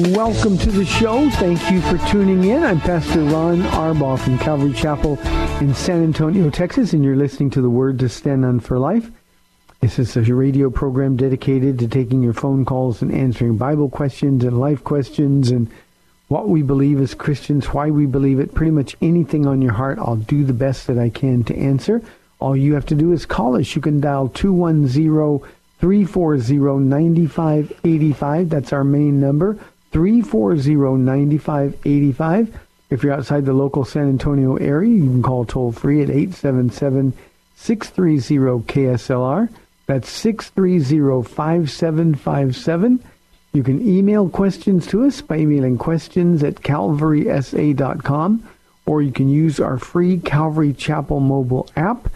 Welcome to the show. Thank you for tuning in. I'm Pastor Ron Arbaugh from Calvary Chapel in San Antonio, Texas, and you're listening to the Word to Stand On for Life. This is a radio program dedicated to taking your phone calls and answering Bible questions and life questions and what we believe as Christians, why we believe it, pretty much anything on your heart. I'll do the best that I can to answer. All you have to do is call us. You can dial 210 340 9585. That's our main number. 340-9585. If you're outside the local San Antonio area, you can call toll free at 877-630-KSLR. That's 630-5757. You can email questions to us by emailing questions at calvarysa.com or you can use our free Calvary Chapel mobile app,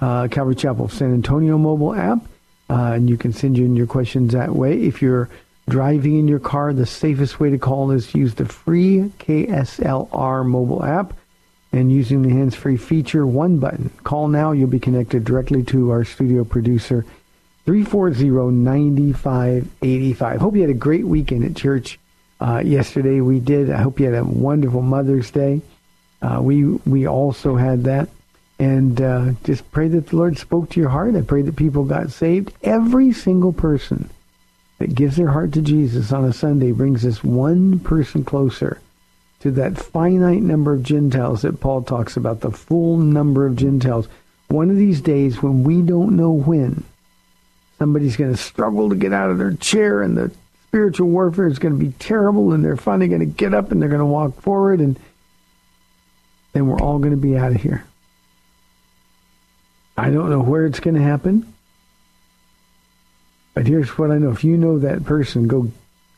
uh, Calvary Chapel San Antonio mobile app, uh, and you can send in your questions that way. If you're driving in your car, the safest way to call is use the free KSLR mobile app and using the hands-free feature, one button. Call now, you'll be connected directly to our studio producer, 340-9585. Hope you had a great weekend at church uh, yesterday. We did. I hope you had a wonderful Mother's Day. Uh, we we also had that. And uh, just pray that the Lord spoke to your heart. I pray that people got saved. Every single person that gives their heart to Jesus on a Sunday brings us one person closer to that finite number of Gentiles that Paul talks about, the full number of Gentiles. One of these days when we don't know when, somebody's going to struggle to get out of their chair and the spiritual warfare is going to be terrible and they're finally going to get up and they're going to walk forward and then we're all going to be out of here. I don't know where it's going to happen. But here's what I know. If you know that person, go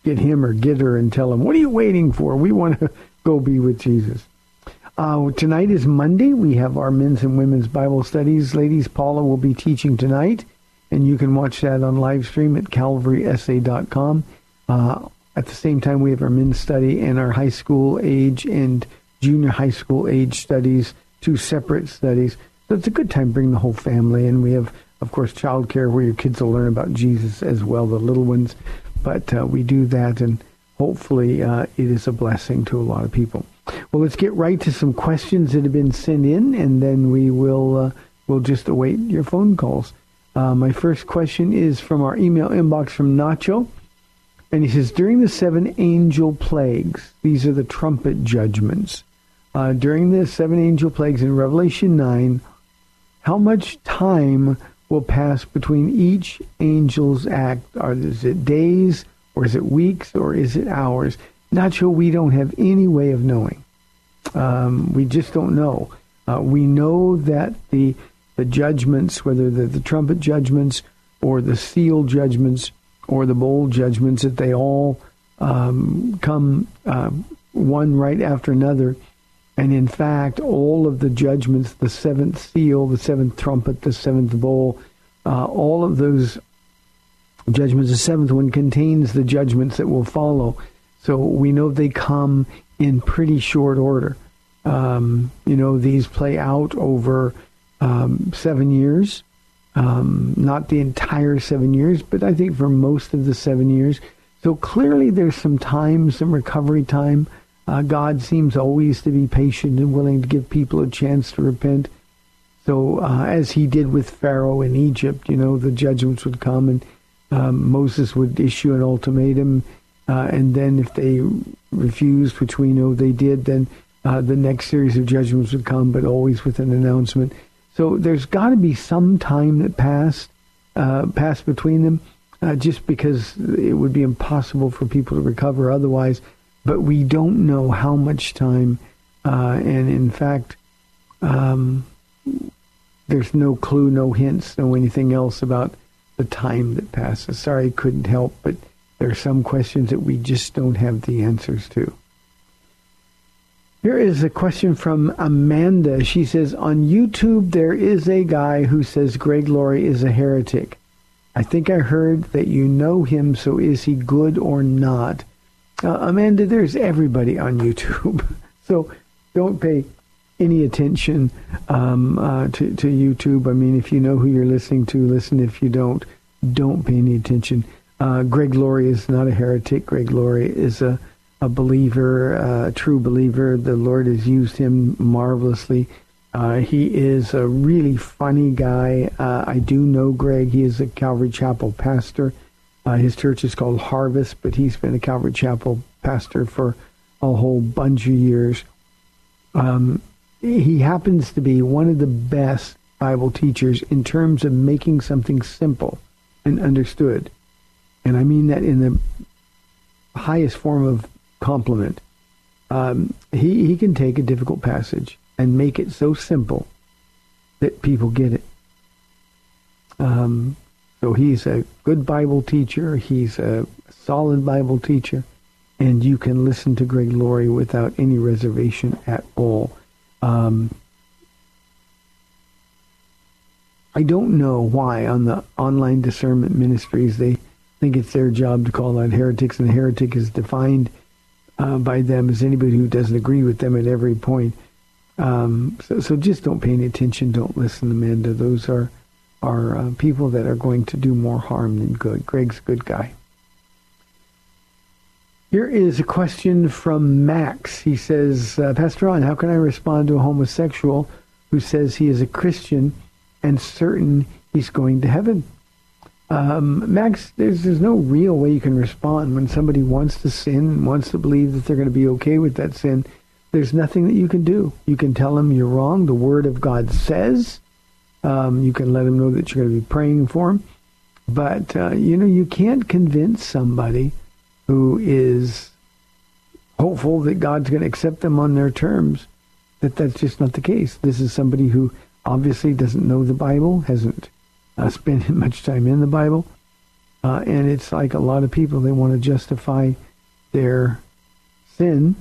get him or get her and tell him, what are you waiting for? We want to go be with Jesus. Uh, tonight is Monday. We have our men's and women's Bible studies. Ladies, Paula will be teaching tonight, and you can watch that on live stream at calvarysa.com. Uh, at the same time, we have our men's study and our high school age and junior high school age studies, two separate studies. So it's a good time to bring the whole family, and we have of course, childcare where your kids will learn about Jesus as well, the little ones. But uh, we do that, and hopefully uh, it is a blessing to a lot of people. Well, let's get right to some questions that have been sent in, and then we will uh, we'll just await your phone calls. Uh, my first question is from our email inbox from Nacho, and he says, during the seven angel plagues, these are the trumpet judgments. Uh, during the seven angel plagues in Revelation 9, how much time will pass between each angel's act? Are is it days or is it weeks or is it hours? Not sure. We don't have any way of knowing. Um, we just don't know. Uh, we know that the the judgments, whether they're the trumpet judgments or the seal judgments or the bowl judgments, that they all um, come uh, one right after another. And in fact, all of the judgments, the seventh seal, the seventh trumpet, the seventh bowl, uh, all of those judgments, the seventh one contains the judgments that will follow. So we know they come in pretty short order. Um, you know, these play out over um, seven years, um, not the entire seven years, but I think for most of the seven years. So clearly there's some time, some recovery time. Uh, God seems always to be patient and willing to give people a chance to repent. So uh, as he did with Pharaoh in Egypt, you know, the judgments would come and um, Moses would issue an ultimatum. Uh, and then if they refused, which we know they did, then uh, the next series of judgments would come, but always with an announcement. So there's got to be some time that passed, uh, passed between them, uh, just because it would be impossible for people to recover otherwise. But we don't know how much time, uh, and in fact, um, there's no clue, no hints, no anything else about the time that passes. Sorry, I couldn't help, but there are some questions that we just don't have the answers to. Here is a question from Amanda. She says, On YouTube, there is a guy who says Greg Laurie is a heretic. I think I heard that you know him, so is he good or not? Uh, Amanda, there's everybody on YouTube. so don't pay any attention um, uh, to, to YouTube. I mean, if you know who you're listening to, listen. If you don't, don't pay any attention. Uh, Greg Laurie is not a heretic. Greg Laurie is a, a believer, a true believer. The Lord has used him marvelously. Uh, he is a really funny guy. Uh, I do know Greg. He is a Calvary Chapel pastor. Uh, his church is called Harvest, but he's been a Calvary Chapel pastor for a whole bunch of years. Um, he happens to be one of the best Bible teachers in terms of making something simple and understood. And I mean that in the highest form of compliment. Um, he, he can take a difficult passage and make it so simple that people get it. Um, so he's a good Bible teacher. He's a solid Bible teacher. And you can listen to Greg Laurie without any reservation at all. Um, I don't know why on the online discernment ministries they think it's their job to call out heretics, and heretic is defined uh, by them as anybody who doesn't agree with them at every point. Um, so, so just don't pay any attention. Don't listen, Amanda. Those are are uh, people that are going to do more harm than good. Greg's a good guy. Here is a question from Max. He says, uh, Pastor Ron, how can I respond to a homosexual who says he is a Christian and certain he's going to heaven? Um, Max, there's, there's no real way you can respond when somebody wants to sin wants to believe that they're going to be okay with that sin. There's nothing that you can do. You can tell them you're wrong. The Word of God says. Um, you can let them know that you're going to be praying for them. But, uh, you know, you can't convince somebody who is hopeful that God's going to accept them on their terms, that that's just not the case. This is somebody who obviously doesn't know the Bible, hasn't uh, spent much time in the Bible, uh, and it's like a lot of people, they want to justify their sin.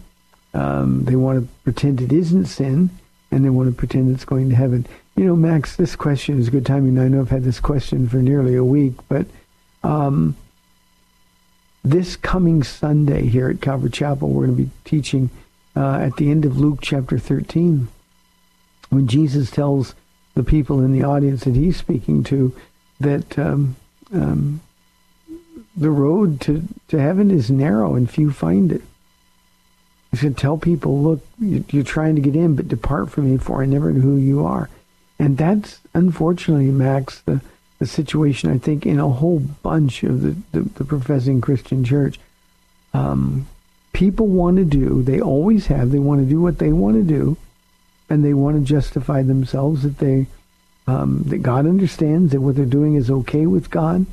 Um, they want to pretend it isn't sin, and they want to pretend it's going to heaven. You know, Max, this question is good timing. I know I've had this question for nearly a week, but um, this coming Sunday here at Calvary Chapel, we're going to be teaching uh, at the end of Luke chapter 13 when Jesus tells the people in the audience that he's speaking to that um, um, the road to, to heaven is narrow and few find it. He said, tell people, look, you're trying to get in, but depart from me, for I never knew who you are. And that's, unfortunately, Max, the the situation, I think, in a whole bunch of the, the, the professing Christian church. Um, people want to do, they always have, they want to do what they want to do, and they want to justify themselves that they, um, that God understands that what they're doing is okay with God.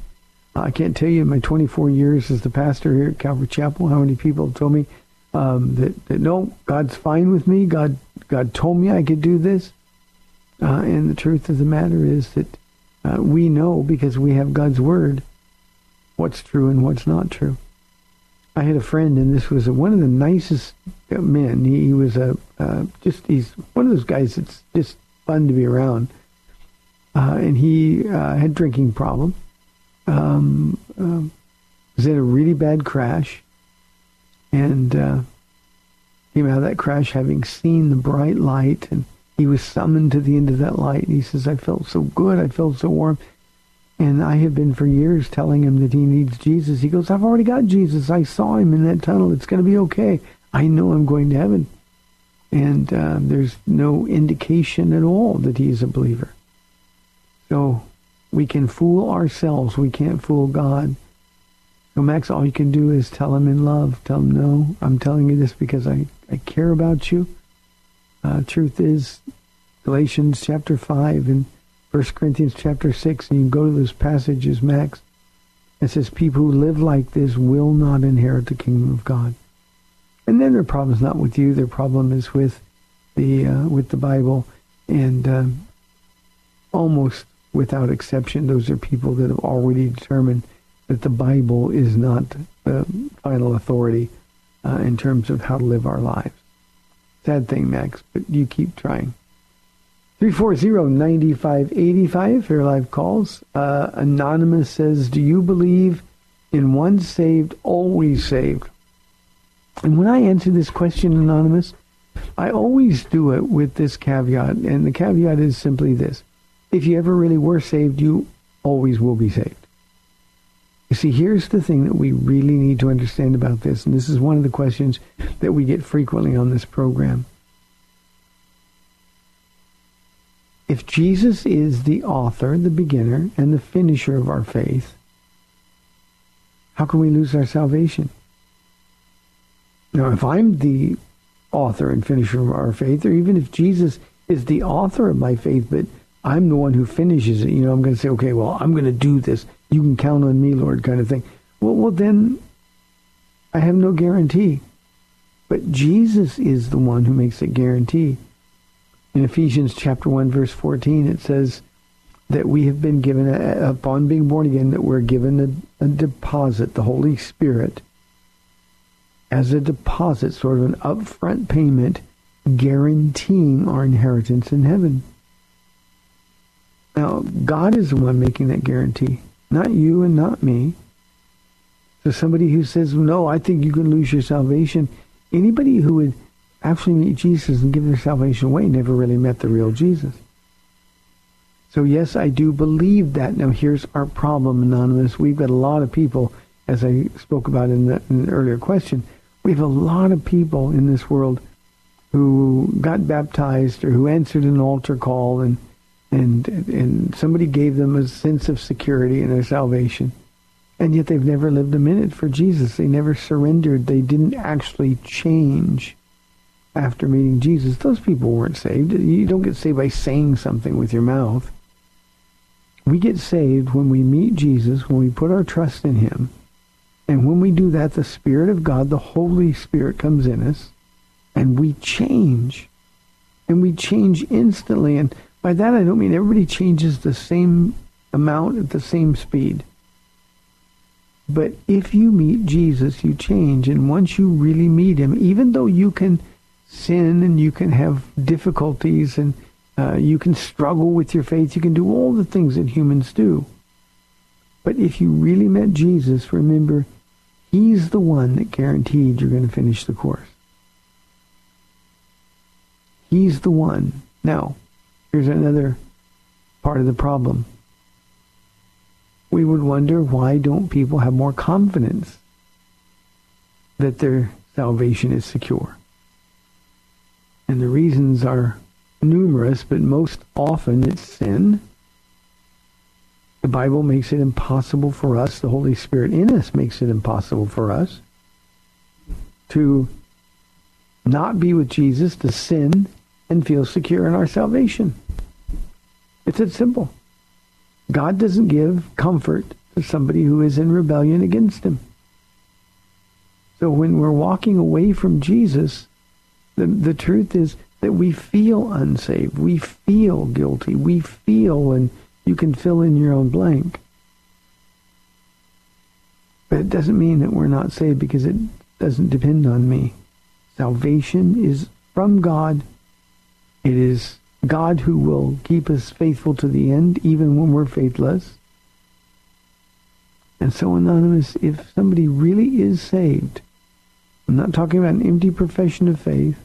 I can't tell you in my 24 years as the pastor here at Calvary Chapel how many people have told me um, that, that no, God's fine with me. God, God told me I could do this. Uh, and the truth of the matter is that uh, we know because we have God's word what's true and what's not true. I had a friend, and this was a, one of the nicest men. He, he was a uh, just he's one of those guys that's just fun to be around. Uh, and he uh, had drinking problem. Um, um, was in a really bad crash, and uh, came out of that crash having seen the bright light, and he was summoned to the end of that light. And he says, "I felt so good. I felt so warm." And I have been for years telling him that he needs Jesus. He goes, I've already got Jesus. I saw him in that tunnel. It's going to be okay. I know I'm going to heaven. And uh, there's no indication at all that he's a believer. So we can fool ourselves. We can't fool God. So Max, all you can do is tell him in love. Tell him, no, I'm telling you this because I, I care about you. Uh, truth is, Galatians chapter 5 and 1 Corinthians chapter 6, and you go to those passages, Max. It says, people who live like this will not inherit the kingdom of God. And then their problem is not with you. Their problem is with the uh, with the Bible. And uh, almost without exception, those are people that have already determined that the Bible is not the final authority uh, in terms of how to live our lives. Sad thing, Max, but you keep trying. 340-9585 for live calls. Uh, Anonymous says, do you believe in once saved, always saved? And when I answer this question, Anonymous, I always do it with this caveat. And the caveat is simply this. If you ever really were saved, you always will be saved. You see, here's the thing that we really need to understand about this. And this is one of the questions that we get frequently on this program. If Jesus is the author, the beginner, and the finisher of our faith, how can we lose our salvation? Now, if I'm the author and finisher of our faith, or even if Jesus is the author of my faith, but I'm the one who finishes it, you know, I'm going to say, okay, well, I'm going to do this. You can count on me, Lord, kind of thing. Well, well, then I have no guarantee. But Jesus is the one who makes a guarantee. In Ephesians chapter 1 verse 14 it says that we have been given, a, upon being born again, that we're given a, a deposit, the Holy Spirit, as a deposit, sort of an upfront payment, guaranteeing our inheritance in heaven. Now, God is the one making that guarantee, not you and not me. So somebody who says, no, I think you can lose your salvation, anybody who would actually meet Jesus and give their salvation away never really met the real Jesus. So yes, I do believe that. Now here's our problem, Anonymous. We've got a lot of people, as I spoke about in, the, in an earlier question, we have a lot of people in this world who got baptized or who answered an altar call and and and somebody gave them a sense of security and a salvation. And yet they've never lived a minute for Jesus. They never surrendered. They didn't actually change after meeting Jesus, those people weren't saved. You don't get saved by saying something with your mouth. We get saved when we meet Jesus, when we put our trust in him. And when we do that, the Spirit of God, the Holy Spirit comes in us, and we change. And we change instantly. And by that, I don't mean everybody changes the same amount at the same speed. But if you meet Jesus, you change. And once you really meet him, even though you can sin and you can have difficulties and uh, you can struggle with your faith. You can do all the things that humans do. But if you really met Jesus, remember, he's the one that guaranteed you're going to finish the course. He's the one. Now, here's another part of the problem. We would wonder why don't people have more confidence that their salvation is secure? And the reasons are numerous, but most often it's sin. The Bible makes it impossible for us, the Holy Spirit in us makes it impossible for us to not be with Jesus, to sin, and feel secure in our salvation. It's that simple. God doesn't give comfort to somebody who is in rebellion against him. So when we're walking away from Jesus, the, the truth is that we feel unsaved. We feel guilty. We feel, and you can fill in your own blank. But it doesn't mean that we're not saved because it doesn't depend on me. Salvation is from God. It is God who will keep us faithful to the end, even when we're faithless. And so, Anonymous, if somebody really is saved, I'm not talking about an empty profession of faith.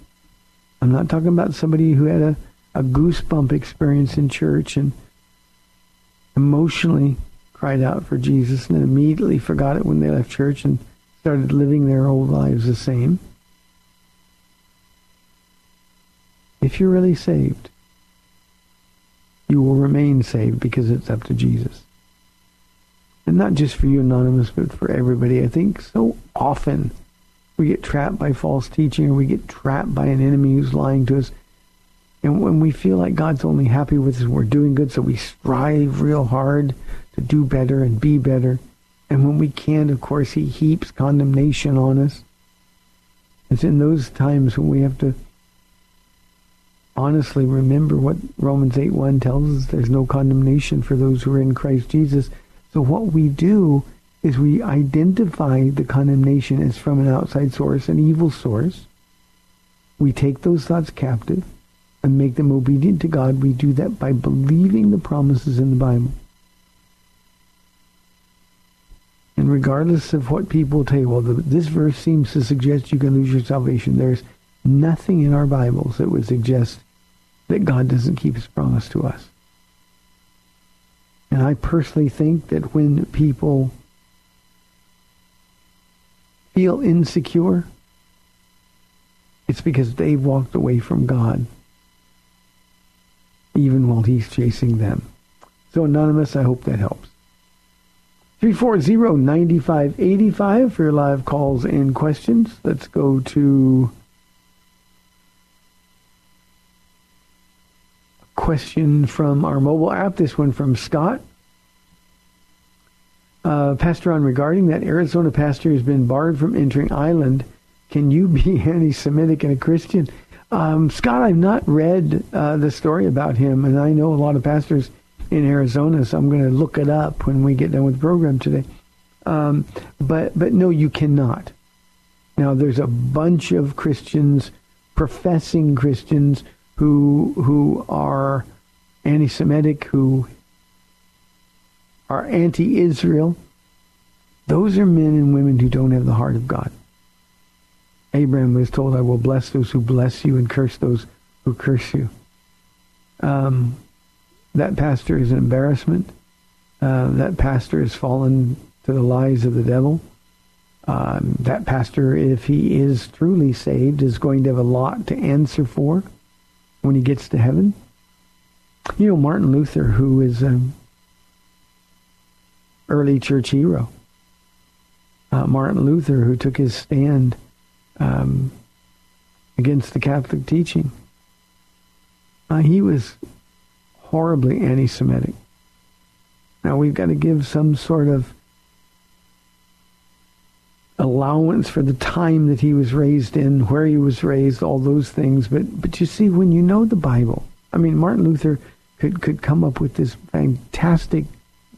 I'm not talking about somebody who had a, a goosebump experience in church and emotionally cried out for Jesus and then immediately forgot it when they left church and started living their old lives the same. If you're really saved, you will remain saved because it's up to Jesus. And not just for you, Anonymous, but for everybody. I think so often we get trapped by false teaching or we get trapped by an enemy who's lying to us. And when we feel like God's only happy with us, we're doing good, so we strive real hard to do better and be better. And when we can't, of course, he heaps condemnation on us. It's in those times when we have to honestly remember what Romans 8 1 tells us. There's no condemnation for those who are in Christ Jesus. So what we do is we identify the condemnation as from an outside source, an evil source. We take those thoughts captive and make them obedient to God. We do that by believing the promises in the Bible. And regardless of what people tell you, well, the, this verse seems to suggest you can lose your salvation. There's nothing in our Bibles that would suggest that God doesn't keep his promise to us. And I personally think that when people feel insecure, it's because they've walked away from God, even while He's chasing them. So, Anonymous, I hope that helps. 340-9585 for your live calls and questions. Let's go to question from our mobile app. This one from Scott uh, Pastor, on regarding that Arizona pastor who's been barred from entering Ireland, can you be anti-Semitic and a Christian? Um, Scott, I've not read uh, the story about him, and I know a lot of pastors in Arizona, so I'm going to look it up when we get done with the program today. Um, but but no, you cannot. Now there's a bunch of Christians, professing Christians, who who are anti-Semitic, who are anti-Israel, those are men and women who don't have the heart of God. Abraham was told, I will bless those who bless you and curse those who curse you. Um, that pastor is an embarrassment. Uh, that pastor has fallen to the lies of the devil. Um, that pastor, if he is truly saved, is going to have a lot to answer for when he gets to heaven. You know, Martin Luther, who is an early church hero. Uh, Martin Luther, who took his stand um, against the Catholic teaching. Uh, he was horribly anti-Semitic. Now we've got to give some sort of allowance for the time that he was raised in, where he was raised, all those things. But but you see, when you know the Bible, I mean, Martin Luther could could come up with this fantastic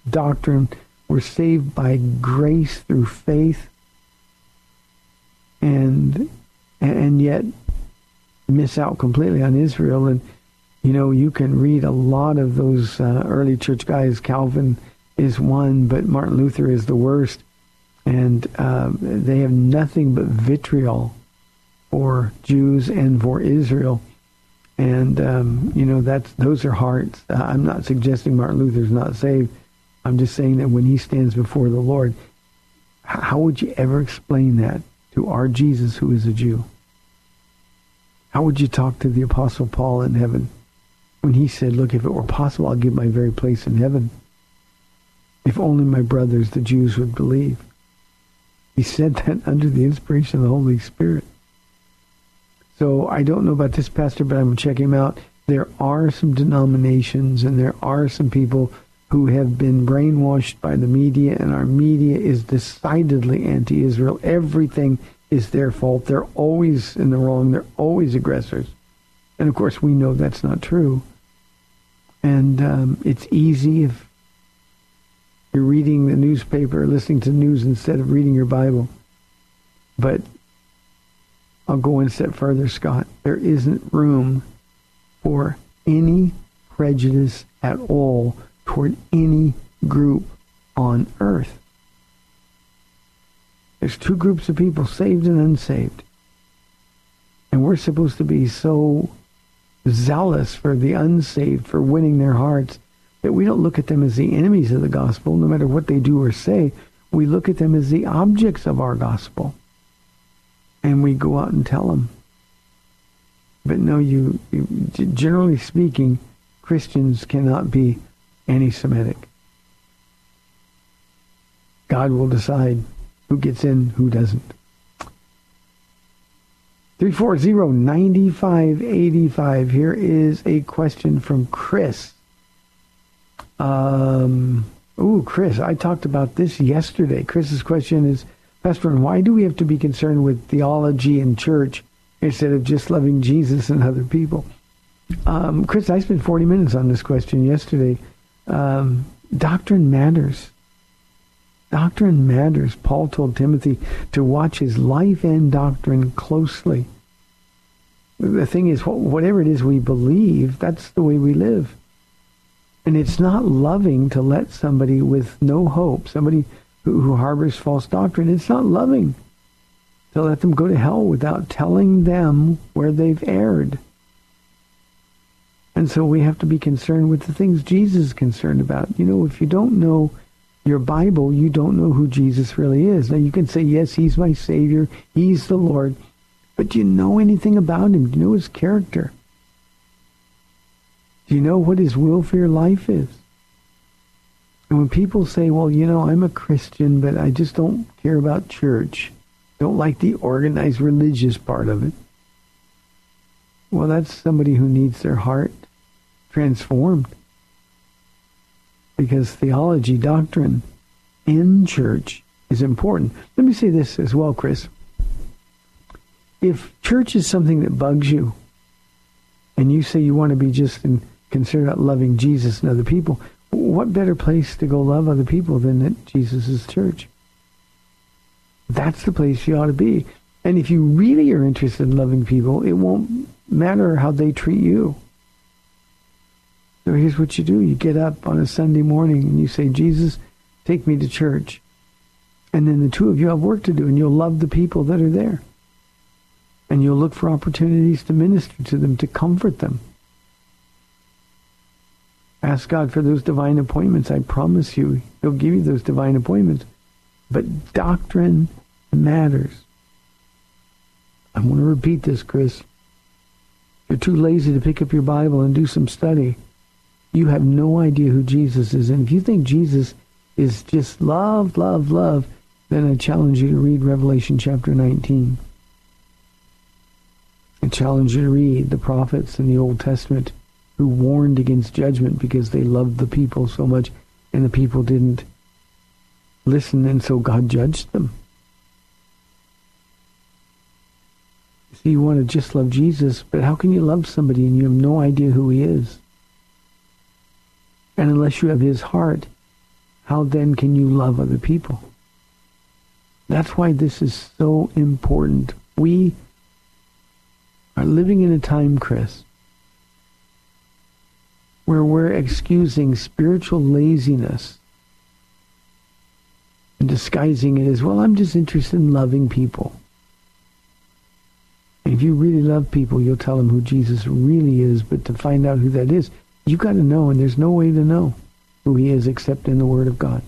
doctrine we're saved by grace through faith, and and yet miss out completely on Israel. And you know, you can read a lot of those uh, early church guys. Calvin is one, but Martin Luther is the worst, and uh, they have nothing but vitriol for Jews and for Israel. And um, you know that's those are hearts. Uh, I'm not suggesting Martin Luther's not saved. I'm just saying that when he stands before the Lord, how would you ever explain that to our Jesus who is a Jew? How would you talk to the Apostle Paul in heaven when he said, look, if it were possible, I'll give my very place in heaven. If only my brothers, the Jews, would believe. He said that under the inspiration of the Holy Spirit. So I don't know about this pastor, but I'm going to check him out. There are some denominations and there are some people who have been brainwashed by the media, and our media is decidedly anti-Israel. Everything is their fault. They're always in the wrong. They're always aggressors. And of course, we know that's not true. And um, it's easy if you're reading the newspaper listening to news instead of reading your Bible. But I'll go one step further, Scott. There isn't room for any prejudice at all toward any group on earth. There's two groups of people, saved and unsaved. And we're supposed to be so zealous for the unsaved, for winning their hearts, that we don't look at them as the enemies of the gospel, no matter what they do or say. We look at them as the objects of our gospel. And we go out and tell them. But no, you, you generally speaking, Christians cannot be anti-Semitic. God will decide who gets in, who doesn't. 340-9585. Here is a question from Chris. Um, Chris, I talked about this yesterday. Chris's question is, Pastor, why do we have to be concerned with theology and church instead of just loving Jesus and other people? Um, Chris, I spent 40 minutes on this question yesterday. Um, doctrine matters. Doctrine matters. Paul told Timothy to watch his life and doctrine closely. The thing is, whatever it is we believe, that's the way we live. And it's not loving to let somebody with no hope, somebody who, who harbors false doctrine, it's not loving to let them go to hell without telling them where they've erred. And so we have to be concerned with the things Jesus is concerned about. You know, if you don't know your Bible, you don't know who Jesus really is. Now you can say, yes, he's my Savior, he's the Lord, but do you know anything about him? Do you know his character? Do you know what his will for your life is? And when people say, well, you know, I'm a Christian, but I just don't care about church, don't like the organized religious part of it, well, that's somebody who needs their heart transformed because theology, doctrine, and church is important. Let me say this as well, Chris. If church is something that bugs you, and you say you want to be just in, concerned about loving Jesus and other people, what better place to go love other people than at Jesus' church? That's the place you ought to be. And if you really are interested in loving people, it won't matter how they treat you. So here's what you do. You get up on a Sunday morning and you say, Jesus, take me to church. And then the two of you have work to do and you'll love the people that are there. And you'll look for opportunities to minister to them, to comfort them. Ask God for those divine appointments. I promise you, He'll give you those divine appointments. But doctrine matters. I want to repeat this, Chris. You're too lazy to pick up your Bible and do some study you have no idea who Jesus is. And if you think Jesus is just love, love, love, then I challenge you to read Revelation chapter 19. I challenge you to read the prophets in the Old Testament who warned against judgment because they loved the people so much and the people didn't listen and so God judged them. See, you want to just love Jesus, but how can you love somebody and you have no idea who he is? And unless you have his heart, how then can you love other people? That's why this is so important. We are living in a time, Chris, where we're excusing spiritual laziness and disguising it as, well, I'm just interested in loving people. If you really love people, you'll tell them who Jesus really is, but to find out who that is, you've got to know, and there's no way to know who he is except in the Word of God.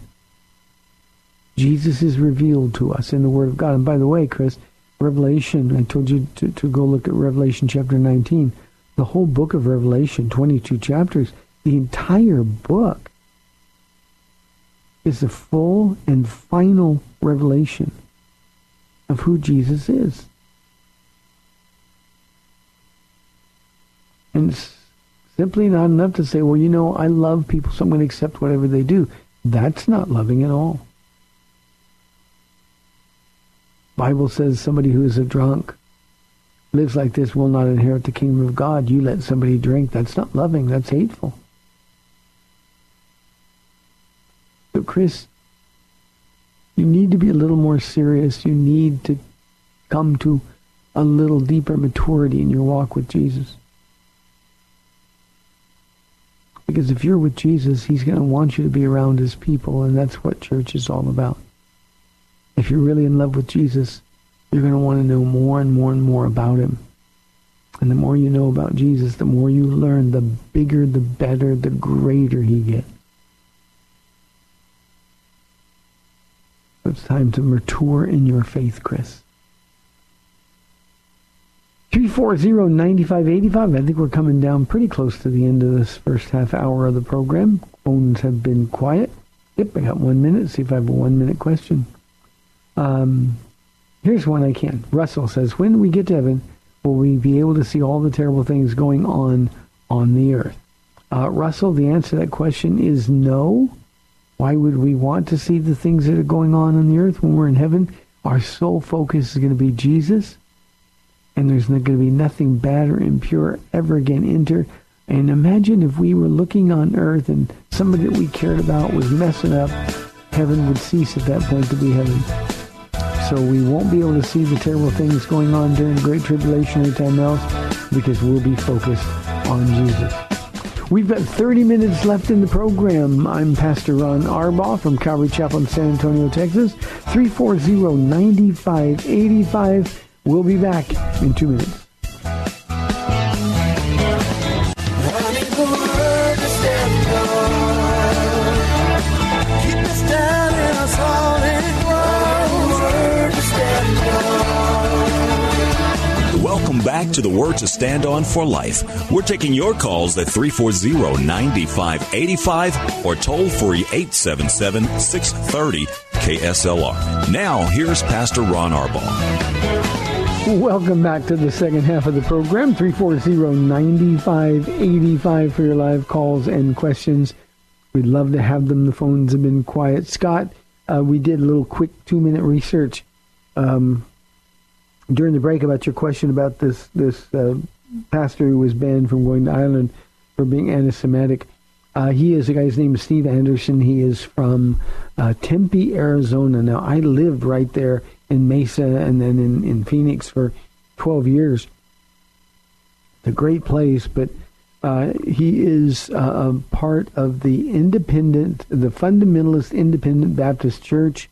Jesus is revealed to us in the Word of God. And by the way, Chris, Revelation, I told you to, to go look at Revelation chapter 19. The whole book of Revelation, 22 chapters, the entire book is the full and final revelation of who Jesus is. And Simply not enough to say, well, you know, I love people, so I'm going to accept whatever they do. That's not loving at all. Bible says somebody who is a drunk lives like this will not inherit the kingdom of God. You let somebody drink. That's not loving. That's hateful. So, Chris, you need to be a little more serious. You need to come to a little deeper maturity in your walk with Jesus. Because if you're with Jesus, he's going to want you to be around his people, and that's what church is all about. If you're really in love with Jesus, you're going to want to know more and more and more about him. And the more you know about Jesus, the more you learn, the bigger, the better, the greater he gets. It's time to mature in your faith, Chris. 340-9585. I think we're coming down pretty close to the end of this first half hour of the program. Phones have been quiet. Yep, I got one minute. See if I have a one-minute question. Um, here's one I can. Russell says, when we get to heaven, will we be able to see all the terrible things going on on the earth? Uh, Russell, the answer to that question is no. Why would we want to see the things that are going on on the earth when we're in heaven? Our sole focus is going to be Jesus and there's going to be nothing bad or impure ever again enter. And imagine if we were looking on earth and somebody that we cared about was messing up, heaven would cease at that point to be heaven. So we won't be able to see the terrible things going on during the Great Tribulation or anytime else because we'll be focused on Jesus. We've got 30 minutes left in the program. I'm Pastor Ron Arbaugh from Calvary Chapel in San Antonio, Texas. 340-9585. We'll be back in two minutes. Welcome back to the Word to Stand On for Life. We're taking your calls at 340 9585 or toll free 877 630 KSLR. Now, here's Pastor Ron Arbaugh. Welcome back to the second half of the program. 340-9585 for your live calls and questions. We'd love to have them. The phones have been quiet. Scott, uh, we did a little quick two-minute research um, during the break about your question about this this uh, pastor who was banned from going to Ireland for being anti-Semitic. Uh, he is a guy's name is Steve Anderson. He is from uh, Tempe, Arizona. Now I lived right there in Mesa and then in, in Phoenix for 12 years. It's a great place, but uh, he is uh, a part of the independent, the fundamentalist independent Baptist Church.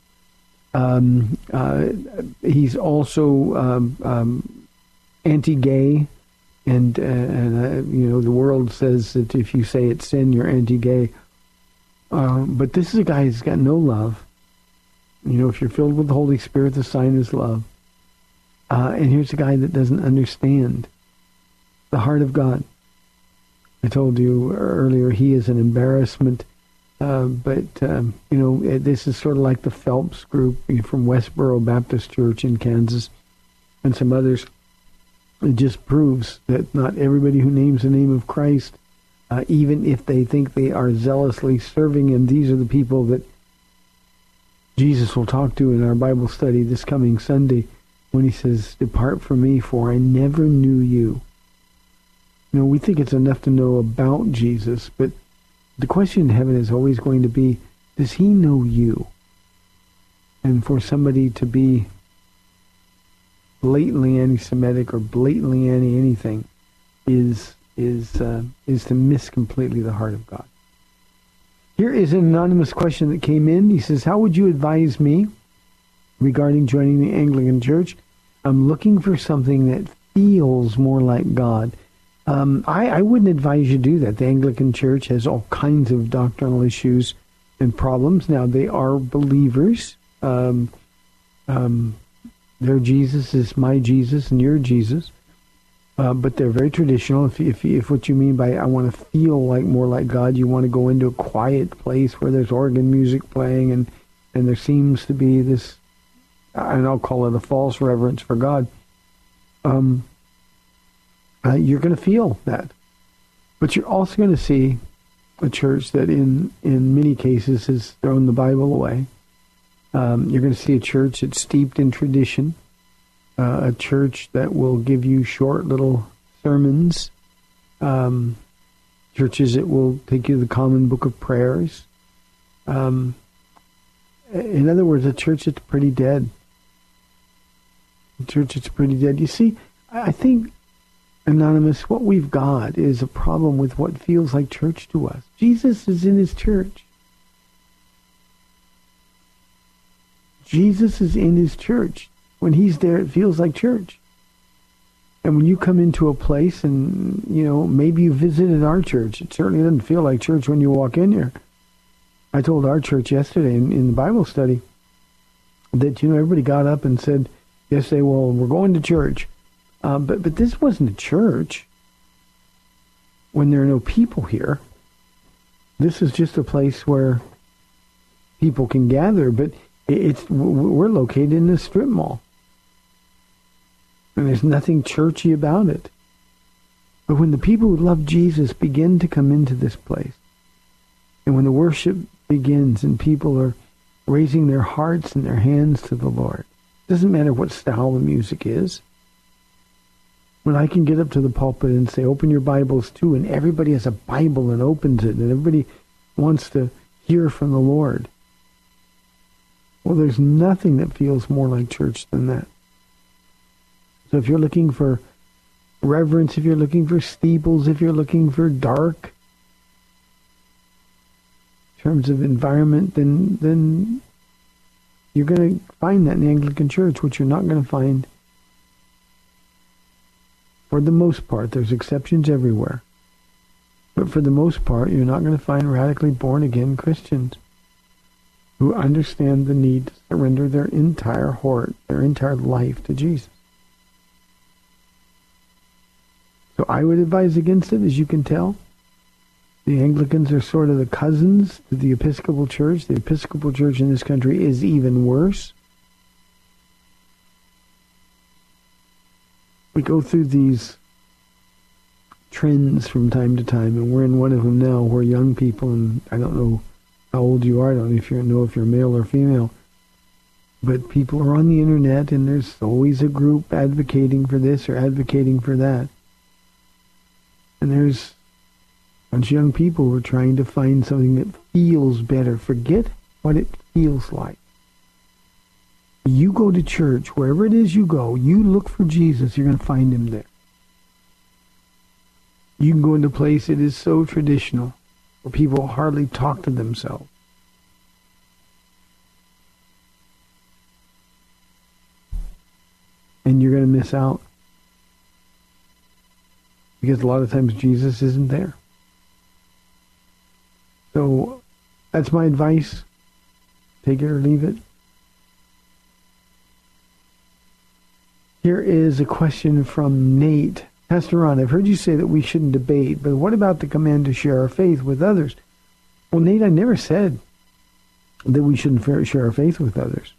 Um, uh, he's also um, um, anti-gay, and, uh, and uh, you know the world says that if you say it's sin, you're anti-gay. Uh, but this is a guy who's got no love. You know, if you're filled with the Holy Spirit, the sign is love. Uh, and here's a guy that doesn't understand the heart of God. I told you earlier he is an embarrassment, uh, but um, you know this is sort of like the Phelps group from Westboro Baptist Church in Kansas, and some others. It just proves that not everybody who names the name of Christ, uh, even if they think they are zealously serving Him, these are the people that Jesus will talk to in our Bible study this coming Sunday when he says, Depart from me, for I never knew you. You know, we think it's enough to know about Jesus, but the question in heaven is always going to be, does he know you? And for somebody to be blatantly anti-Semitic or blatantly anti-anything is is uh, is to miss completely the heart of God. Here is an anonymous question that came in. He says, How would you advise me regarding joining the Anglican Church? I'm looking for something that feels more like God. Um, I, I wouldn't advise you to do that. The Anglican Church has all kinds of doctrinal issues and problems. Now, they are believers. Um, um, their Jesus is my Jesus and your Jesus. Uh, but they're very traditional. If, if, if what you mean by I want to feel like more like God, you want to go into a quiet place where there's organ music playing and and there seems to be this, and I'll call it a false reverence for God. Um, uh, you're going to feel that, but you're also going to see a church that, in in many cases, has thrown the Bible away. Um, you're going to see a church that's steeped in tradition uh, a church that will give you short little sermons, um, churches that will take you to the common book of prayers. Um, in other words, a church that's pretty dead. A church that's pretty dead. You see, I think, Anonymous, what we've got is a problem with what feels like church to us. Jesus is in his church. Jesus is in his church. When he's there, it feels like church. And when you come into a place and, you know, maybe you visited our church, it certainly doesn't feel like church when you walk in here. I told our church yesterday in, in the Bible study that, you know, everybody got up and said yesterday, well, we're going to church. Uh, but, but this wasn't a church when there are no people here. This is just a place where people can gather, but it's we're located in a strip mall. And there's nothing churchy about it. But when the people who love Jesus begin to come into this place, and when the worship begins and people are raising their hearts and their hands to the Lord, it doesn't matter what style the music is. When I can get up to the pulpit and say, open your Bibles too, and everybody has a Bible and opens it, and everybody wants to hear from the Lord. Well, there's nothing that feels more like church than that. So if you're looking for reverence, if you're looking for steeples, if you're looking for dark in terms of environment, then then you're going to find that in the Anglican Church, which you're not going to find for the most part. There's exceptions everywhere. But for the most part, you're not going to find radically born again Christians who understand the need to surrender their entire heart, their entire life to Jesus. So I would advise against it, as you can tell. The Anglicans are sort of the cousins to the Episcopal Church. The Episcopal Church in this country is even worse. We go through these trends from time to time, and we're in one of them now where young people, and I don't know how old you are, I don't know if you know if you're male or female, but people are on the internet, and there's always a group advocating for this or advocating for that. And there's a bunch of young people who are trying to find something that feels better. Forget what it feels like. You go to church, wherever it is you go, you look for Jesus, you're going to find him there. You can go into a place that is so traditional, where people hardly talk to themselves. And you're going to miss out because a lot of times Jesus isn't there. So that's my advice. Take it or leave it. Here is a question from Nate. Pastor Ron, I've heard you say that we shouldn't debate, but what about the command to share our faith with others? Well, Nate, I never said that we shouldn't share our faith with others.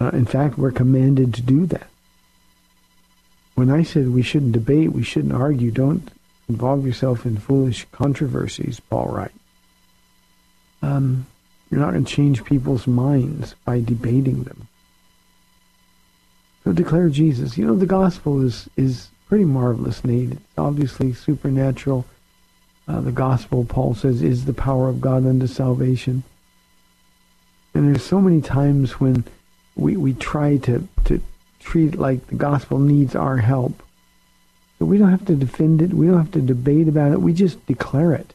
Uh, in fact, we're commanded to do that. When I said we shouldn't debate, we shouldn't argue, don't involve yourself in foolish controversies, Paul writes. Um, you're not going to change people's minds by debating them. So declare Jesus. You know, the gospel is, is pretty marvelous, Nate. It's obviously supernatural. Uh, the gospel, Paul says, is the power of God unto salvation. And there's so many times when we, we try to, to treat it like the gospel needs our help. So we don't have to defend it. We don't have to debate about it. We just declare it.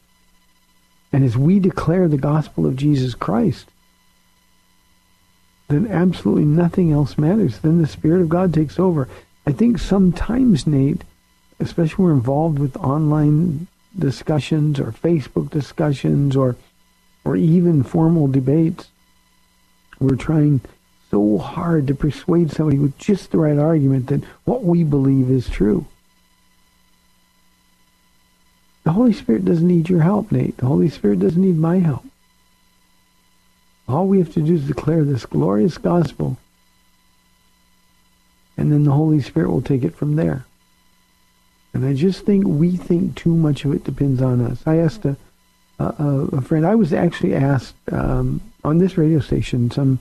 And as we declare the gospel of Jesus Christ, then absolutely nothing else matters. Then the Spirit of God takes over. I think sometimes, Nate, especially when we're involved with online discussions or Facebook discussions or or even formal debates, we're trying so hard to persuade somebody with just the right argument that what we believe is true. The Holy Spirit doesn't need your help, Nate. The Holy Spirit doesn't need my help. All we have to do is declare this glorious gospel, and then the Holy Spirit will take it from there. And I just think we think too much of it depends on us. I asked a, a, a friend, I was actually asked um, on this radio station some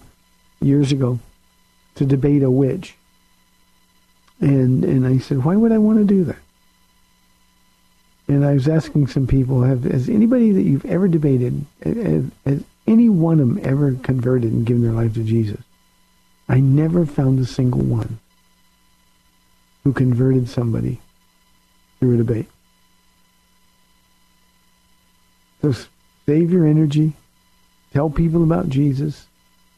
years ago to debate a witch. And and I said, why would I want to do that? And I was asking some people, have has anybody that you've ever debated, has, has any one of them ever converted and given their life to Jesus? I never found a single one who converted somebody through a debate. So save your energy. Tell people about Jesus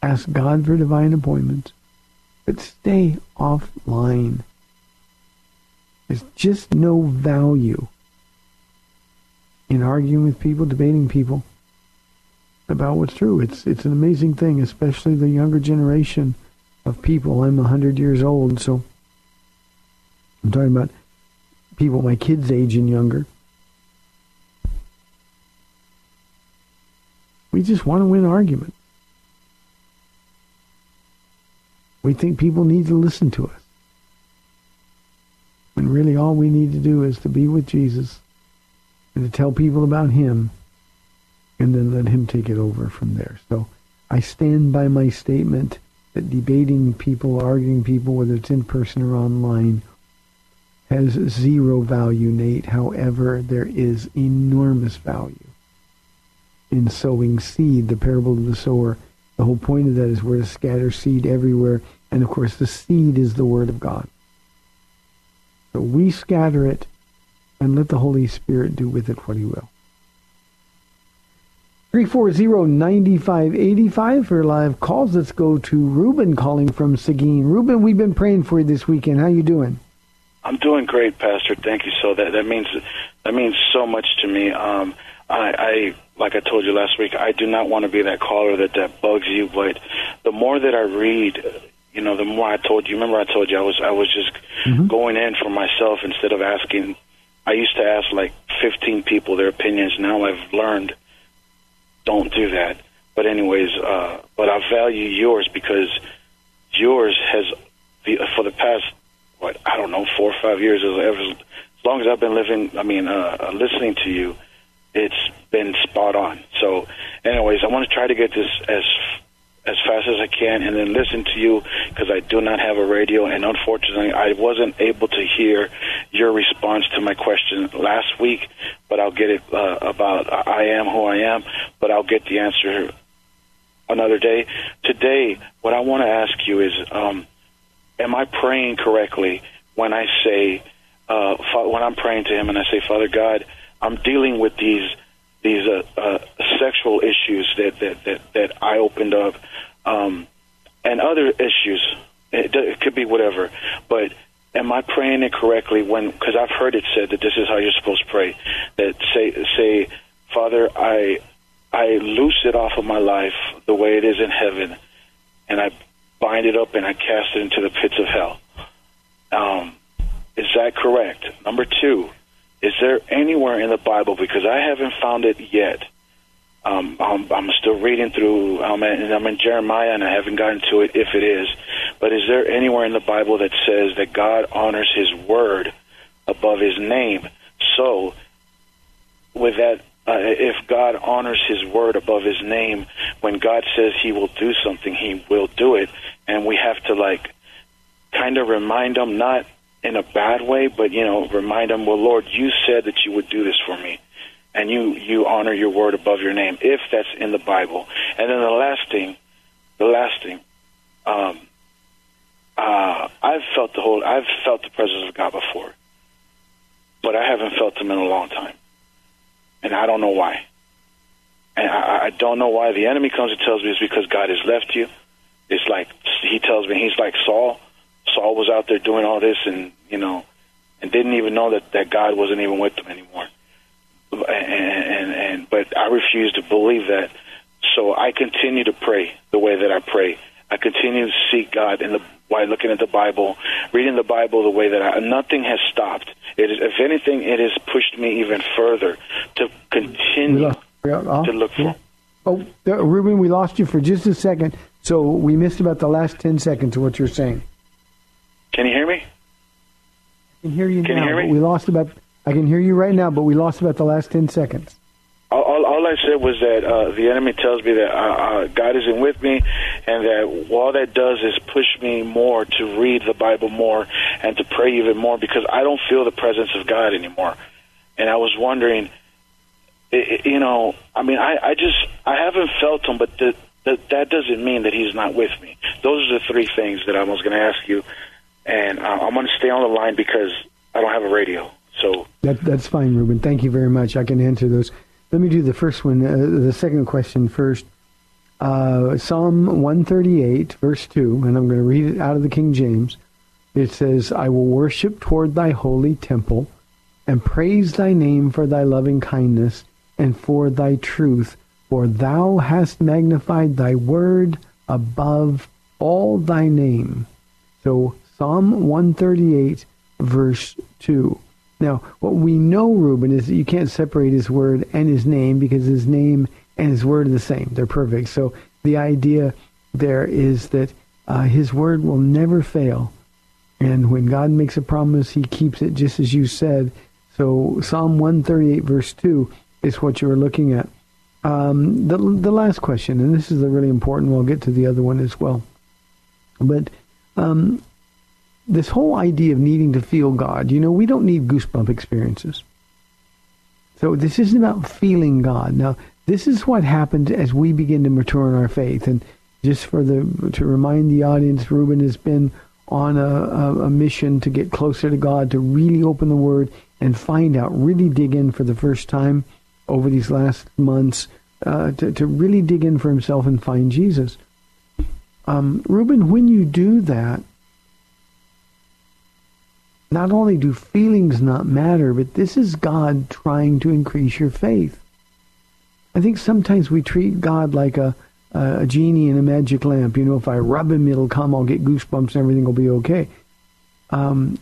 Ask God for divine appointments, but stay offline. There's just no value in arguing with people, debating people about what's true. It's it's an amazing thing, especially the younger generation of people. I'm 100 years old, so I'm talking about people my kids' age and younger. We just want to win argument. We think people need to listen to us. When really all we need to do is to be with Jesus and to tell people about him and then let him take it over from there. So I stand by my statement that debating people, arguing people, whether it's in person or online, has zero value, Nate. However, there is enormous value in sowing seed, the parable of the sower. The whole point of that is we're to scatter seed everywhere. And of course, the seed is the Word of God. So we scatter it and let the Holy Spirit do with it what He will. 340-9585 for live calls. Let's go to Ruben calling from Seguin. Ruben, we've been praying for you this weekend. How you doing? I'm doing great, Pastor. Thank you. So that that means that means so much to me. Um, I, I like I told you last week, I do not want to be that caller that that bugs you. But the more that I read, you know, the more I told you. Remember, I told you I was I was just mm-hmm. going in for myself instead of asking. I used to ask like 15 people their opinions. Now I've learned don't do that. But anyways, uh, but I value yours because yours has for the past what I don't know four or five years as as long as I've been living. I mean, uh, uh, listening to you, it's been spot on. So, anyways, I want to try to get this as as fast as I can and then listen to you because I do not have a radio. And unfortunately I wasn't able to hear your response to my question last week but I'll get it uh, about I am who I am but I'll get the answer another day. Today what I want to ask you is um, am I praying correctly when I say uh, when I'm praying to him and I say Father God I'm dealing with these these uh, uh, sexual issues that, that, that, that I opened up, um, and other issues. It, it could be whatever, but am I praying it correctly? When because I've heard it said that this is how you're supposed to pray. That say say, Father, I I loose it off of my life the way it is in heaven, and I bind it up and I cast it into the pits of hell. Um, is that correct? Number two, is there anywhere in the Bible, because I haven't found it yet, um, I'm, I'm still reading through, I'm in, I'm in Jeremiah and I haven't gotten to it if it is, but is there anywhere in the Bible that says that God honors his word above his name? So, with that, uh, if God honors his word above his name, when God says he will do something, he will do it. And we have to, like, kind of remind him, not in a bad way, but you know, remind them, well, Lord, you said that you would do this for me, and you you honor your word above your name, if that's in the Bible. And then the last thing, the last thing, um, uh, I've felt the whole, I've felt the presence of God before, but I haven't felt Him in a long time, and I don't know why. And I, I don't know why the enemy comes and tells me it's because God has left you. It's like he tells me he's like Saul Saul was out there doing all this, and you know, and didn't even know that that God wasn't even with them anymore. And, and and but I refuse to believe that. So I continue to pray the way that I pray. I continue to seek God in the by looking at the Bible, reading the Bible the way that I. Nothing has stopped. It is, if anything, it has pushed me even further to continue uh-huh. to look for. Oh, Ruben, we lost you for just a second, so we missed about the last ten seconds of what you're saying. Can you hear me? I can hear you can now. You hear me? we lost about. I can hear you right now, but we lost about the last ten seconds. All, all, all I said was that uh, the enemy tells me that uh, uh, God isn't with me, and that all that does is push me more to read the Bible more and to pray even more because I don't feel the presence of God anymore. And I was wondering, it, you know, I mean, I, I just I haven't felt him, but the, the, that doesn't mean that he's not with me. Those are the three things that I was going to ask you and uh, I'm going to stay on the line because I don't have a radio. So that, that's fine, Ruben. Thank you very much. I can answer those. Let me do the first one, uh, the second question first. uh, Psalm 138, verse 2, and I'm going to read it out of the King James. It says, I will worship toward thy holy temple and praise thy name for thy loving kindness and for thy truth, for thou hast magnified thy word above all thy name. So Psalm 138, verse 2. Now, what we know, Reuben, is that you can't separate his word and his name because his name and his word are the same. They're perfect. So the idea there is that uh, his word will never fail. And when God makes a promise, he keeps it just as you said. So Psalm 138, verse 2 is what you are looking at. Um, the, the last question, and this is the really important one. We'll get to the other one as well. But um, this whole idea of needing to feel God, you know, we don't need goosebump experiences. So this isn't about feeling God. Now, this is what happens as we begin to mature in our faith. And just for the to remind the audience, Reuben has been on a, a, a mission to get closer to God, to really open the Word and find out, really dig in for the first time over these last months, uh, to, to really dig in for himself and find Jesus. Um, Reuben, when you do that, not only do feelings not matter, but this is God trying to increase your faith. I think sometimes we treat God like a, a genie in a magic lamp. You know, if I rub him, it'll come. I'll get goosebumps and everything will be okay. Um,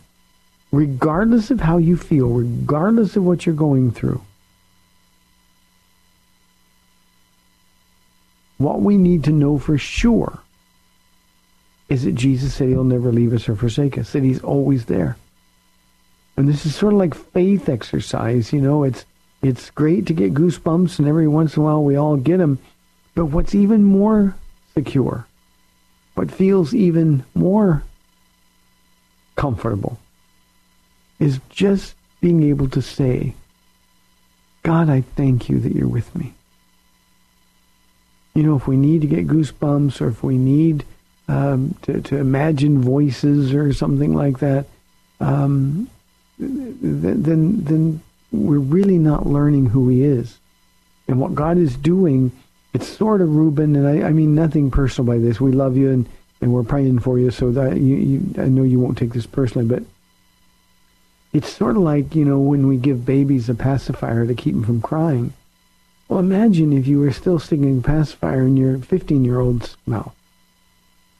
regardless of how you feel, regardless of what you're going through, what we need to know for sure is that Jesus said he'll never leave us or forsake us, that he's always there. And this is sort of like faith exercise, you know, it's it's great to get goosebumps and every once in a while we all get them, but what's even more secure, what feels even more comfortable is just being able to say, God, I thank you that you're with me. You know, if we need to get goosebumps or if we need um, to, to imagine voices or something like that, um, then then we're really not learning who he is and what God is doing. It's sort of Reuben, and I, I mean nothing personal by this. We love you and, and we're praying for you, so that you, you, I know you won't take this personally, but it's sort of like you know when we give babies a pacifier to keep them from crying. Well, imagine if you were still sticking a pacifier in your 15-year-old's mouth.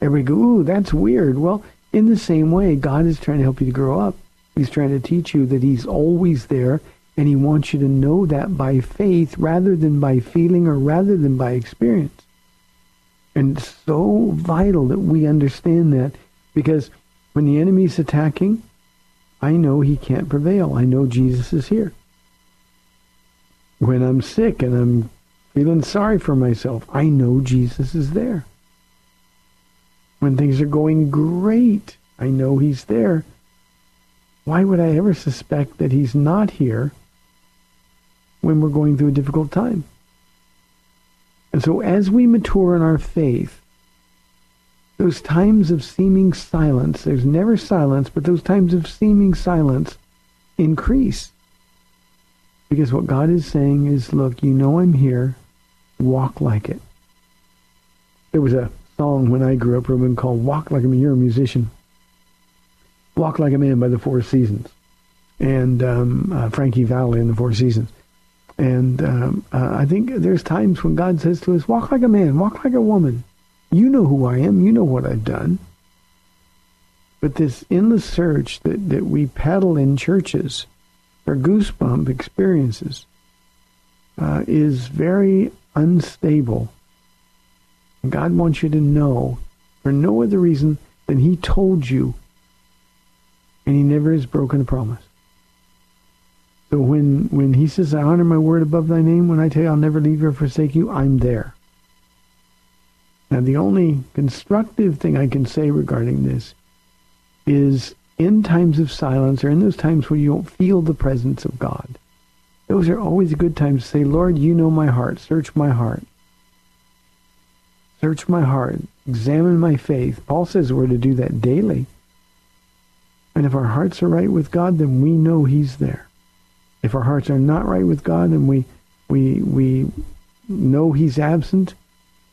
Everybody go, ooh, that's weird. Well, in the same way, God is trying to help you to grow up. He's trying to teach you that he's always there, and he wants you to know that by faith rather than by feeling or rather than by experience. And it's so vital that we understand that because when the enemy's attacking, I know he can't prevail. I know Jesus is here. When I'm sick and I'm feeling sorry for myself, I know Jesus is there. When things are going great, I know he's there why would I ever suspect that he's not here when we're going through a difficult time? And so as we mature in our faith, those times of seeming silence, there's never silence, but those times of seeming silence increase. Because what God is saying is, look, you know I'm here, walk like it. There was a song when I grew up, Reuben, called Walk Like a Man. You're a musician. Walk Like a Man by the Four Seasons, and um, uh, Frankie Valli in the Four Seasons. And um, uh, I think there's times when God says to us, walk like a man, walk like a woman. You know who I am. You know what I've done. But this endless search that, that we peddle in churches for goosebump experiences uh, is very unstable. God wants you to know, for no other reason than he told you and he never has broken a promise. So when, when he says, I honor my word above thy name, when I tell you I'll never leave you or forsake you, I'm there. Now the only constructive thing I can say regarding this is in times of silence or in those times where you don't feel the presence of God, those are always good times to say, Lord, you know my heart. Search my heart. Search my heart. Examine my faith. Paul says we're to do that daily. And if our hearts are right with God, then we know He's there. If our hearts are not right with God, then we we we know He's absent,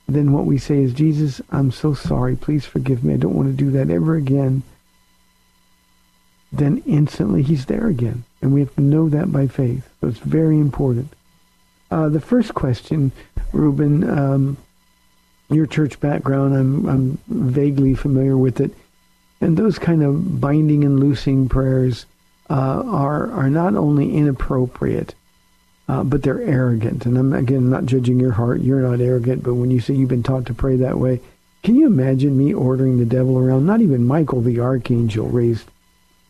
then what we say is, Jesus, I'm so sorry. Please forgive me. I don't want to do that ever again. Then instantly he's there again. And we have to know that by faith. So it's very important. Uh, the first question, Ruben, um, your church background, I'm, I'm vaguely familiar with it. And those kind of binding and loosing prayers uh, are, are not only inappropriate, uh, but they're arrogant. And I'm again not judging your heart. You're not arrogant, but when you say you've been taught to pray that way, can you imagine me ordering the devil around? Not even Michael the archangel raised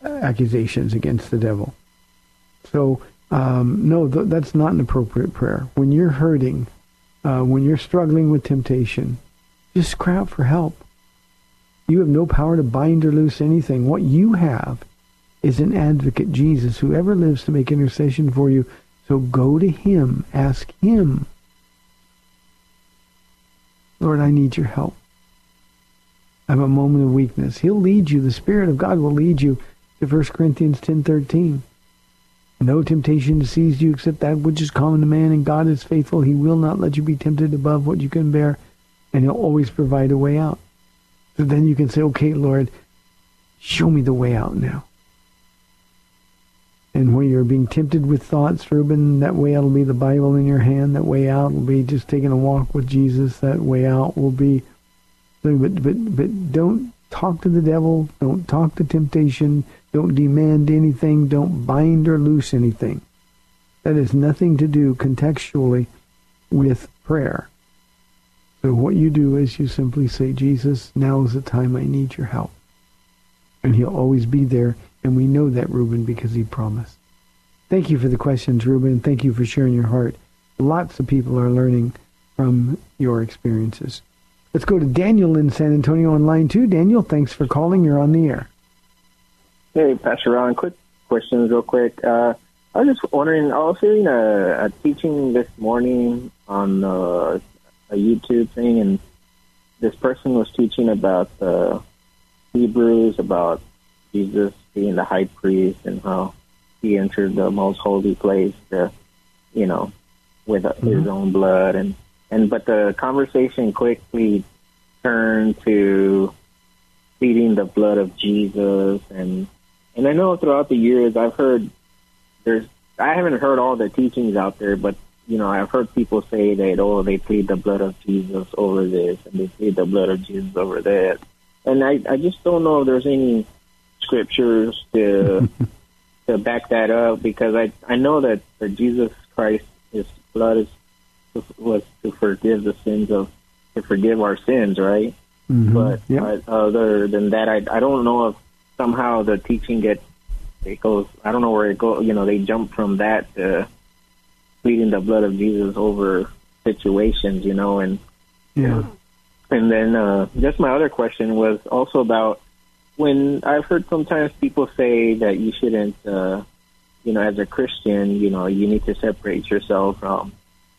accusations against the devil. So um, no, th- that's not an appropriate prayer. When you're hurting, uh, when you're struggling with temptation, just cry out for help. You have no power to bind or loose anything. What you have is an advocate, Jesus, who ever lives to make intercession for you so go to him. Ask him. Lord, I need your help. I have a moment of weakness. He'll lead you. The Spirit of God will lead you to 1 Corinthians 10.13. No temptation seized you except that which is common to man, and God is faithful. He will not let you be tempted above what you can bear, and he'll always provide a way out. Then you can say, okay, Lord, show me the way out now. And when you're being tempted with thoughts, Reuben, that way out will be the Bible in your hand. That way out will be just taking a walk with Jesus. That way out will be, but but but don't talk to the devil. Don't talk to temptation. Don't demand anything. Don't bind or loose anything. That has nothing to do contextually with prayer. So what you do is you simply say, Jesus, now is the time I need your help. And he'll always be there and we know that, Reuben, because he promised. Thank you for the questions, Reuben. Thank you for sharing your heart. Lots of people are learning from your experiences. Let's go to Daniel in San Antonio on line two. Daniel, thanks for calling. You're on the air. Hey, Pastor Ron. Quick questions, real quick. Uh, I was just wondering. I was hearing a, a teaching this morning on uh, a YouTube thing, and this person was teaching about the Hebrews, about Jesus being the high priest and how he entered the most holy place, to, you know, with mm-hmm. his own blood, and and but the conversation quickly turned to pleading the blood of Jesus, and and I know throughout the years I've heard there's I haven't heard all the teachings out there, but you know I've heard people say that oh they plead the blood of Jesus over this and they plead the blood of Jesus over that, and I I just don't know if there's any scriptures to to back that up because I I know that for Jesus Christ, His blood is was to forgive the sins of to forgive our sins, right? Mm-hmm. But other than that, I I don't know if somehow the teaching gets it goes. I don't know where it goes. You know, they jump from that to pleading the blood of Jesus over situations. You know, and yeah. And then uh, just my other question was also about when I've heard sometimes people say that you shouldn't, uh, you know, as a Christian, you know, you need to separate yourself from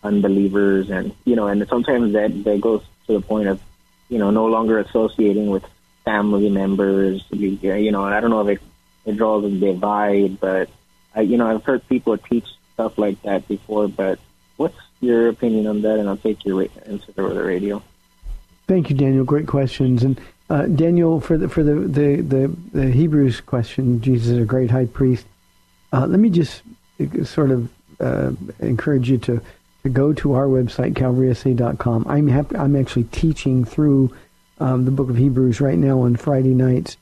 unbelievers, and you know, and sometimes that that goes to the point of, you know, no longer associating with family members. You know, I don't know if it, it draws a divide, but I, you know, I've heard people teach stuff like that before. But what's your opinion on that? And I'll take your answer over the radio. Thank you, Daniel. Great questions, and uh, Daniel, for the for the, the, the, the, Hebrews question, Jesus is a great high priest. Uh, let me just sort of uh, encourage you to, to go to our website, calvarysa.com. I'm happy, I'm actually teaching through um, the book of Hebrews right now on Friday nights.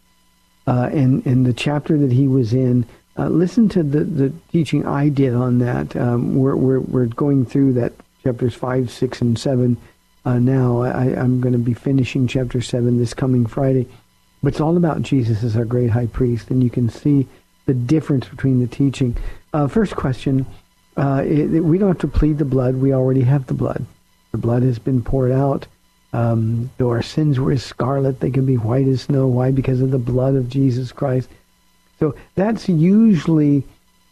Uh, and, and the chapter that he was in, uh, listen to the, the teaching I did on that. Um, we're, we're, we're going through that chapters 5, 6, and 7 uh, now. I, am going to be finishing chapter 7 this coming Friday. But it's all about Jesus as our great high priest, and you can see the difference between the teaching. Uh, first question uh, it, it, we don't have to plead the blood, we already have the blood. The blood has been poured out. Um, though our sins were as scarlet, they can be white as snow. Why? Because of the blood of Jesus Christ. So that's usually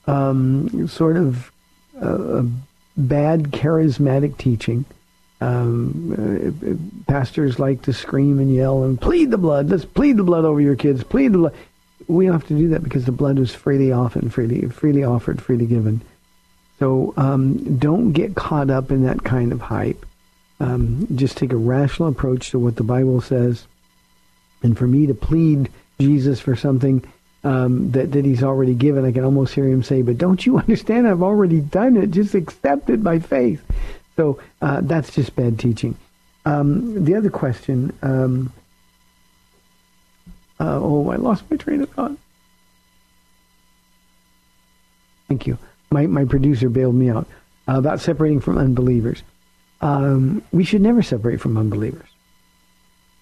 um, sort of a bad charismatic teaching um, uh, pastors like to scream and yell and plead the blood. Let's plead the blood over your kids. Plead the blood. We have to do that because the blood is freely offered, freely, freely offered, freely given. So um, don't get caught up in that kind of hype. um, just take a rational approach to what the Bible says. And for me to plead Jesus for something um, that, that he's already given, I can almost hear him say, but don't you understand? I've already done it. Just accept it by faith. So uh, that's just bad teaching. Um, the other question, um, uh, oh, I lost my train of thought. Thank you. My, my producer bailed me out uh, about separating from unbelievers. Um, we should never separate from unbelievers.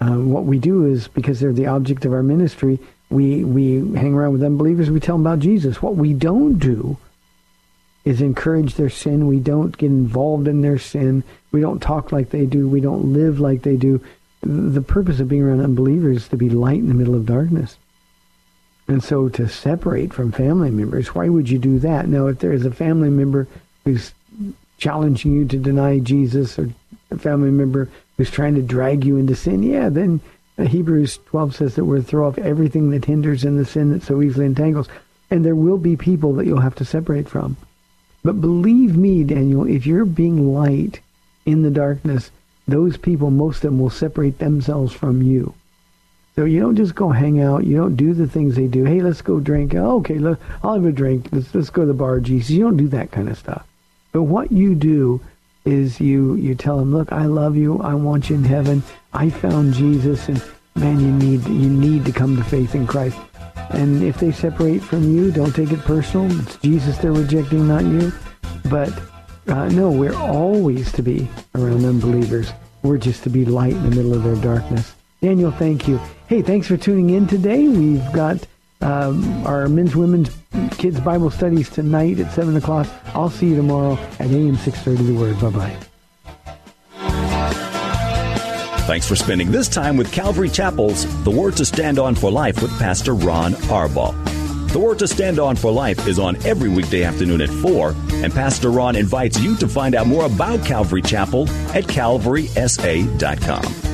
Uh, what we do is because they're the object of our ministry, we we hang around with unbelievers. We tell them about Jesus. What we don't do is encourage their sin. We don't get involved in their sin. We don't talk like they do. We don't live like they do. The purpose of being around unbelievers is to be light in the middle of darkness. And so to separate from family members, why would you do that? Now, if there is a family member who's challenging you to deny Jesus or a family member who's trying to drag you into sin, yeah, then Hebrews 12 says that we're to throw off everything that hinders and the sin that so easily entangles. And there will be people that you'll have to separate from. But believe me, Daniel, if you're being light in the darkness, those people, most of them will separate themselves from you. So you don't just go hang out. You don't do the things they do. Hey, let's go drink. Oh, okay, let, I'll have a drink. Let's, let's go to the bar, Jesus. You don't do that kind of stuff. But what you do is you you tell them, look, I love you. I want you in heaven. I found Jesus, and man, you need you need to come to faith in Christ. And if they separate from you, don't take it personal. It's Jesus they're rejecting, not you. But uh, no, we're always to be around unbelievers. We're just to be light in the middle of their darkness. Daniel, thank you. Hey, thanks for tuning in today. We've got um, our men's, women's, kids Bible studies tonight at 7 o'clock. I'll see you tomorrow at AM 630 The Word. Bye-bye. Thanks for spending this time with Calvary Chapel's The Word to Stand On for Life with Pastor Ron Arbaugh. The Word to Stand On for Life is on every weekday afternoon at 4, and Pastor Ron invites you to find out more about Calvary Chapel at calvarysa.com.